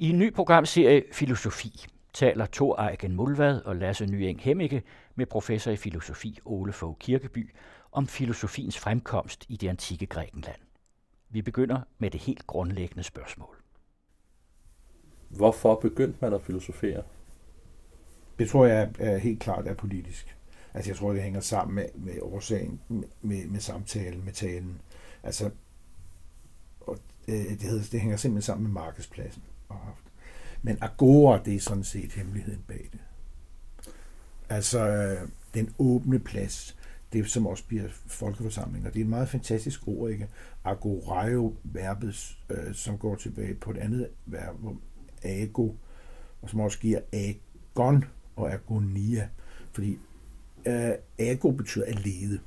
I en ny programserie Filosofi taler Thor Eigen Mulvad og Lasse Nyeng Hemmige med professor i filosofi Ole Fogh Kirkeby om filosofiens fremkomst i det antikke Grækenland. Vi begynder med det helt grundlæggende spørgsmål. Hvorfor begyndte man at filosofere? Det tror jeg er helt klart er politisk. Altså jeg tror, det hænger sammen med, med årsagen, med, med samtalen, med talen. Altså, og det, det, hedder, det hænger simpelthen sammen med markedspladsen. Men agora, det er sådan set hemmeligheden bag det. Altså, øh, den åbne plads, det som også bliver folkeforsamlinger. Det er et meget fantastisk ord, ikke? Agoraio, verbet, øh, som går tilbage på et andet verb, ago, og som også giver agon og agonia. Fordi øh, ago betyder at lede.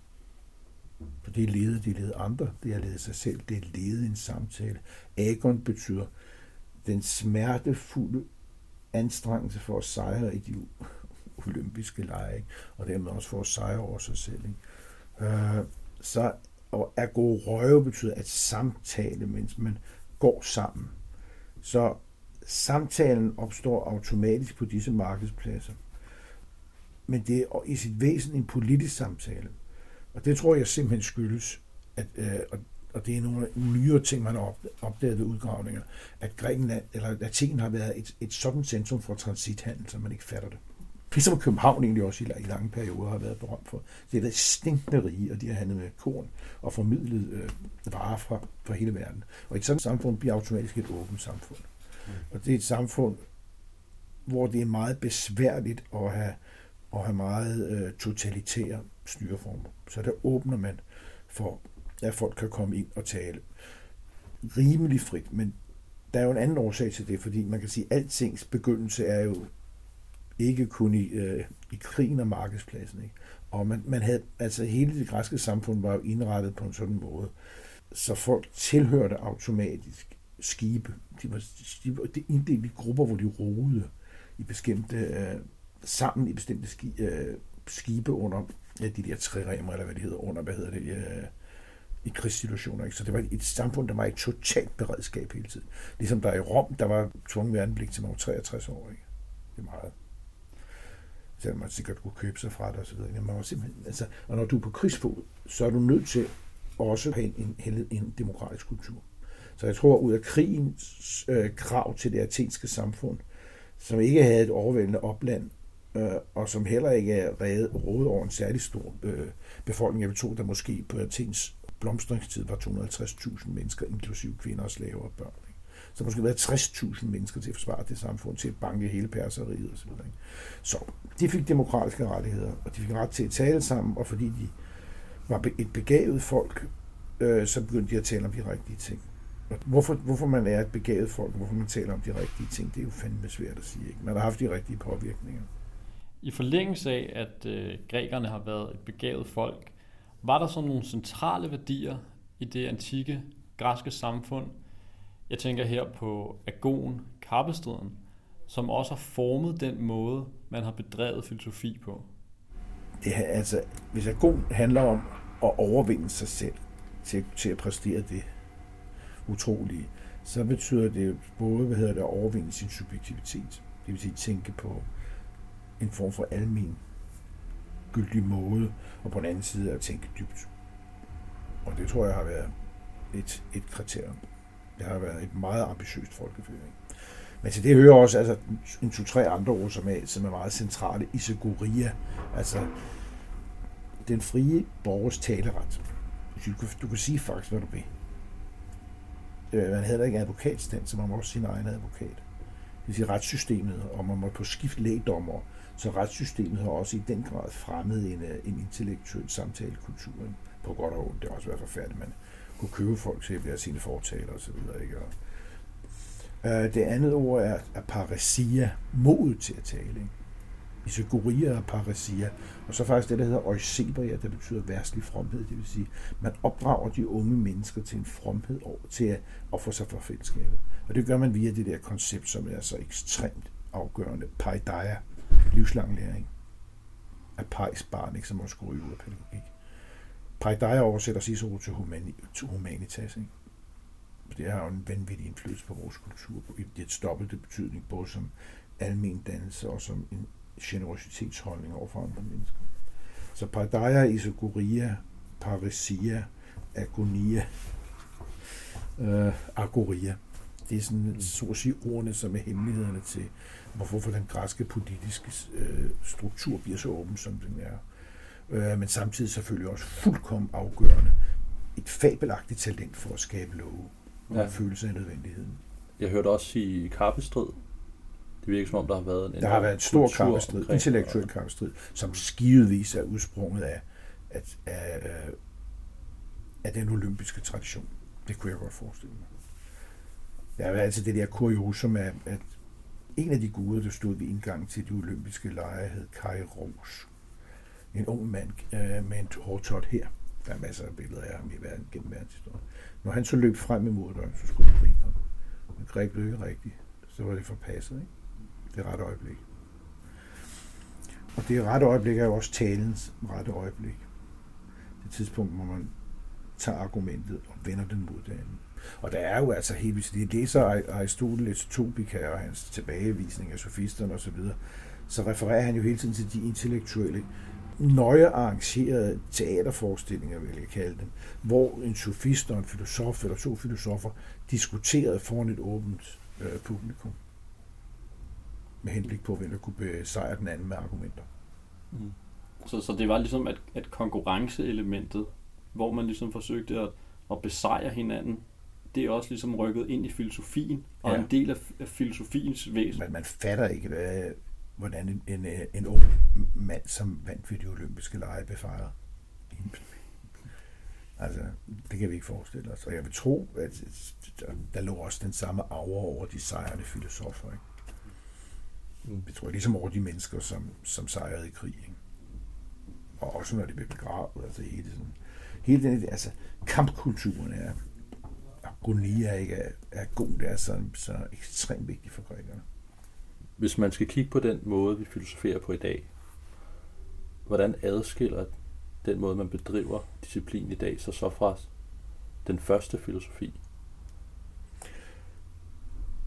For det er lede, det er lede andre, det er at lede sig selv, det er lede en samtale. Agon betyder den smertefulde anstrengelse for at sejre i de olympiske lege, ikke? og dermed også for at sejre over sig selv. Ikke? Øh, så og røve betyder at samtale, mens man går sammen. Så samtalen opstår automatisk på disse markedspladser. Men det er i sit væsen en politisk samtale. Og det tror jeg simpelthen skyldes, at, øh, og og det er nogle nyere ting, man har opdaget ved udgravninger, at Grækenland, eller Athen har været et, et sådan centrum for transithandel, som man ikke fatter det. Ligesom København egentlig også i, i lange perioder har været berømt for. Det har været stinkende rige, og de har handlet med korn og formidlet øh, varer fra, fra hele verden. Og et sådan samfund bliver automatisk et åbent samfund. Mm. Og det er et samfund, hvor det er meget besværligt at have, at have meget øh, totalitære styreformer. Så der åbner man for, at folk kan komme ind og tale rimelig frit, men der er jo en anden årsag til det, fordi man kan sige, at altings begyndelse er jo ikke kun i, øh, i krigen og markedspladsen. Ikke? Og man, man havde, altså hele det græske samfund var jo indrettet på en sådan måde, så folk tilhørte automatisk skibe. De var, de var de inddelt i grupper, hvor de roede i bestemte, øh, sammen i bestemte ski, øh, skibe under ja, de der træremer, eller hvad det hedder, under, hvad hedder det, øh, i krigssituationer. Ikke? Så det var et samfund, der var i totalt beredskab hele tiden. Ligesom der i Rom, der var tvunget værnepligt til man var 63 år. Ikke? Det er meget selvom man sikkert kunne købe sig fra det osv. Man var simpelthen, altså, og når du er på krigsfod, så er du nødt til også at have en, en, en demokratisk kultur. Så jeg tror, ud af krigens øh, krav til det athenske samfund, som ikke havde et overvældende opland, øh, og som heller ikke er rådet over en særlig stor øh, befolkning. Jeg vil tro, der måske på Athens blomstringstid var 250.000 mennesker, inklusive kvinder og slaver og børn. Ikke? Så måske været 60.000 mennesker til at forsvare det samfund, til at banke hele perseriet osv. Så, så de fik demokratiske rettigheder, og de fik ret til at tale sammen, og fordi de var et begavet folk, øh, så begyndte de at tale om de rigtige ting. Og hvorfor, hvorfor man er et begavet folk, hvorfor man taler om de rigtige ting, det er jo fandme svært at sige. Ikke? Man har haft de rigtige påvirkninger. I forlængelse af, at øh, grækerne har været et begavet folk, var der sådan nogle centrale værdier i det antikke græske samfund? Jeg tænker her på agon, kappestriden, som også har formet den måde, man har bedrevet filosofi på. Det her, altså, hvis agon handler om at overvinde sig selv til, til at præstere det utrolige, så betyder det både, hvad hedder det, at overvinde sin subjektivitet. Det vil sige tænke på en form for almen ligegyldig måde, og på den anden side at tænke dybt. Og det tror jeg har været et, et kriterium. Det har været et meget ambitiøst folkeføring. Men til det hører også altså, en to-tre andre ord, som er, som er meget centrale. Isegoria, altså den frie borgers taleret. Du kan, du kan sige faktisk, hvad du vil. Øh, man havde da ikke advokatstand, så man må også sin egen advokat. Vil sige retssystemet, og man må på skift lægdommer så retssystemet har også i den grad fremmet en, øh, en intellektuel samtalekultur. På godt og ondt. Det har også været forfærdeligt. Man kunne købe folk til at være sine fortaler osv. Ikke? Og, øh, det andet ord er, er paresia, mod til at tale. Ikke? Isegoria og paresia. Og så faktisk det, der hedder Euseberia, der betyder værstlig fromhed. Det vil sige, man opdrager de unge mennesker til en fromhed over, til at ofre sig for fællesskabet. Og det gør man via det der koncept, som er så ekstremt afgørende, paideia, livslang læring af Pejs barn, ikke, som også går ud af pædagogik. Paideia oversætter Cicero til, humani, til humanitas. Ikke? Det har jo en vanvittig indflydelse på vores kultur, på et dobbelte betydning, både som almen dannelse og som en generositetsholdning over for andre mennesker. Så Paideia, Isogoria, Parisia, Agonia, øh, Agoria. Det er sådan, så at sige, ordene, som er hemmelighederne til, hvorfor for den græske politiske øh, struktur bliver så åben, som den er. Øh, men samtidig selvfølgelig også fuldkommen afgørende et fabelagtigt talent for at skabe love og ja. følelse af nødvendigheden. Jeg hørte også i kappestrid. Det virker som om, der har været en Der har været en stor kappestrid, intellektuel kappestrid, som skivevis er udsprunget af, at, af, af den olympiske tradition. Det kunne jeg godt forestille mig. Der er altså det der kuriosum af, at en af de guder, der stod ved indgangen til de olympiske lege, hed Kairos. En ung mand øh, med en hårtot her. Der er masser af billeder af ham i verden, gennem verdenshistorien. Når han så løb frem imod døren, så skulle han gribe ham. Men greb det ikke rigtigt. Så var det forpasset, ikke? Det rette øjeblik. Og det rette øjeblik er jo også talens rette øjeblik. Det tidspunkt, hvor man tager argumentet og vender den mod det andet. Og der er jo altså helt hvis det læser Aristoteles Topika og hans tilbagevisning af sofisterne osv., så refererer han jo hele tiden til de intellektuelle, nøje arrangerede teaterforestillinger, vil jeg kalde dem, hvor en sofist og en filosof eller to filosofer diskuterede foran et åbent øh, publikum med henblik på, hvem der kunne besejre den anden med argumenter. Mm. Så, så det var ligesom at, at konkurrenceelementet, hvor man ligesom forsøgte at, at besejre hinanden, det er også ligesom rykket ind i filosofien, og ja. en del af, af filosofiens væsen. Men man fatter ikke, hvad, hvordan en, en, en ung mand, som vandt ved de olympiske lege, befejrer. Altså, det kan vi ikke forestille os. Og jeg vil tro, at der lå også den samme aura over de sejrende filosofer. Ikke? Jeg tror, ligesom over de mennesker, som, som sejrede i krig. Ikke? Og også når de blev begravet. Altså hele, sådan, hele den, altså, kampkulturen er, agonia ikke er, er god. Det er så, så ekstremt vigtigt for grækerne. Hvis man skal kigge på den måde, vi filosoferer på i dag, hvordan adskiller den måde, man bedriver disciplin i dag, så så fra den første filosofi?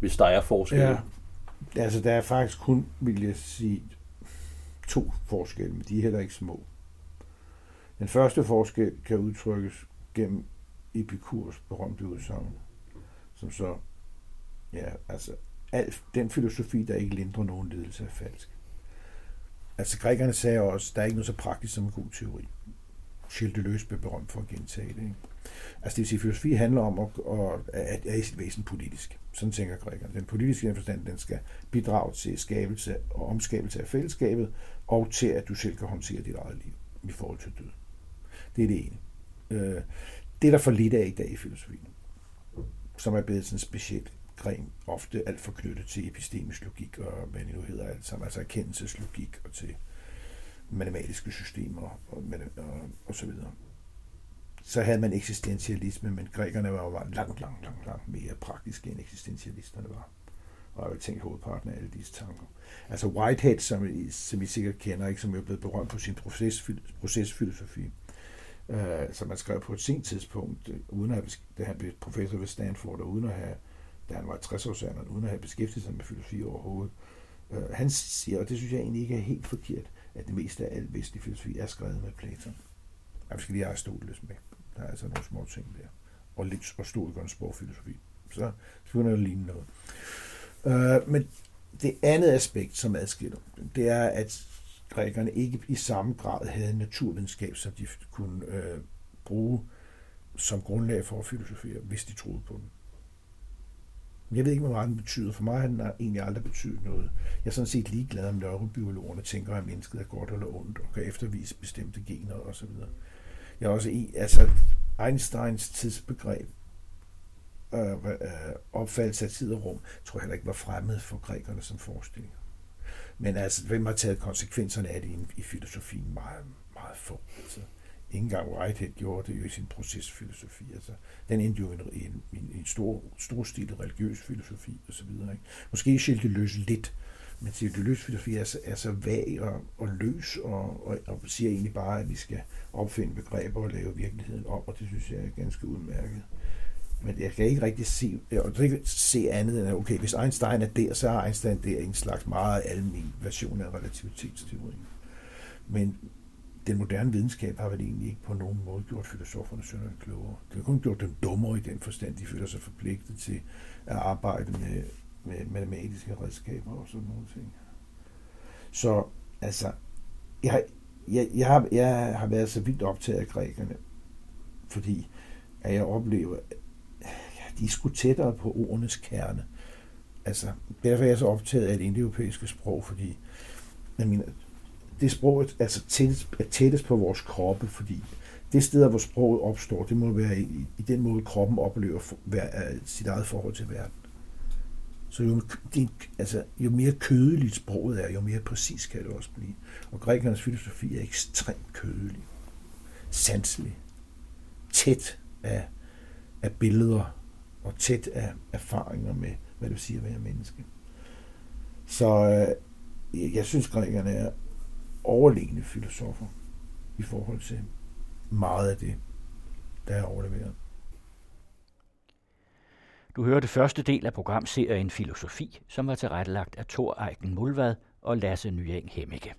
Hvis der er forskel. Ja, altså der er faktisk kun, vil jeg sige, to forskelle, men de er heller ikke små. Den første forskel kan udtrykkes gennem Epikurs berømte udsagn, som så, ja, altså, al den filosofi, der ikke lindrer nogen lidelse, er falsk. Altså, grækerne sagde også, der er ikke noget så praktisk som en god teori. Gilles Deleuze blev berømt for at gentage det. Ikke? Altså det vil sige, at filosofi handler om at, at, at, i sit væsen politisk. Sådan tænker grækerne. Den politiske forstand, den skal bidrage til skabelse og omskabelse af fællesskabet, og til at du selv kan håndtere dit eget liv i forhold til død. Det er det ene. Øh, det er der for lidt af i dag i filosofien, som er blevet sådan specielt gren, ofte alt for knyttet til epistemisk logik og hvad det nu hedder alt sammen, altså erkendelseslogik og til matematiske systemer og, og, og, og så videre. Så havde man eksistentialisme, men grækerne var jo langt, langt, langt, langt mere praktiske end eksistentialisterne var. Og jeg vil tænke hovedparten af alle disse tanker. Altså Whitehead, som, I, som I sikkert kender, ikke, som er blevet berømt på sin proces, procesfilosofi, øh, som han skrev på et sent tidspunkt, øh, uden at, da han blev professor ved Stanford, og uden at have, da han var 60 års uden at have beskæftiget sig med filosofi overhovedet. Øh, han siger, og det synes jeg egentlig ikke er helt forkert, at det meste af al vestlig filosofi er skrevet med Platon. Og vi skal lige Aristoteles med. Der er altså nogle små ting der. Og lidt og stoikernes sprogfilosofi. Så begynder det at ligne noget. Øh, men det andet aspekt, som adskiller det er, at grækerne ikke i samme grad havde naturvidenskab, som de kunne øh, bruge som grundlag for at filosofere, hvis de troede på den. Jeg ved ikke, hvor meget den betyder. For mig har den egentlig aldrig betydet noget. Jeg er sådan set ligeglad, om neurobiologerne tænker, at mennesket er godt eller ondt, og kan eftervise bestemte gener osv. Jeg er også i, altså Einsteins tidsbegreb, øh, øh, opfattelse af tid og rum, tror jeg heller ikke var fremmed for grækerne som forestilling. Men altså, hvem har taget konsekvenserne af det i, i filosofien? Meget, meget få. Altså, ikke engang Whitehead gjorde det jo i sin procesfilosofi. Altså, den endte jo i en, en, en stor, stor stil religiøs filosofi osv. Ikke? Måske det løs lidt, men siger det løs filosofi er så, er så vag og, og løs, og, og, og siger egentlig bare, at vi skal opfinde begreber og lave virkeligheden om, og det synes jeg er ganske udmærket. Men jeg kan ikke rigtig se, jeg kan ikke se andet end, at okay, hvis Einstein er der, så er Einstein der en slags meget almen version af relativitetsteorien. Men den moderne videnskab har vel egentlig ikke på nogen måde gjort filosoferne synderligt klogere. Det har kun gjort dem dummere i den forstand, de føler sig forpligtet til at arbejde med, med matematiske redskaber og sådan nogle ting. Så altså, jeg, jeg, jeg, har, jeg har været så vildt optaget af grækerne, fordi at jeg oplever, at de er sgu tættere på ordenes kerne. Altså, derfor er jeg så optaget af det indoeuropæiske sprog, fordi jeg mener, det sprog altså tættest, er tættest på vores kroppe, fordi det sted, hvor sproget opstår, det må være i, i den måde, kroppen oplever for, hver, øh, sit eget forhold til verden. Så jo, det, altså, jo mere kødeligt sproget er, jo mere præcis kan det også blive. Og grækernes filosofi er ekstremt kødelig, sanselig, tæt af, af billeder og tæt af erfaringer med, hvad det vil sige at være menneske. Så øh, jeg synes, grækerne er overlegne filosofer i forhold til meget af det, der er overleveret. Du hørte første del af programserien Filosofi, som var tilrettelagt af Thor Eiken Mulvad og Lasse Nyeng Hemmige.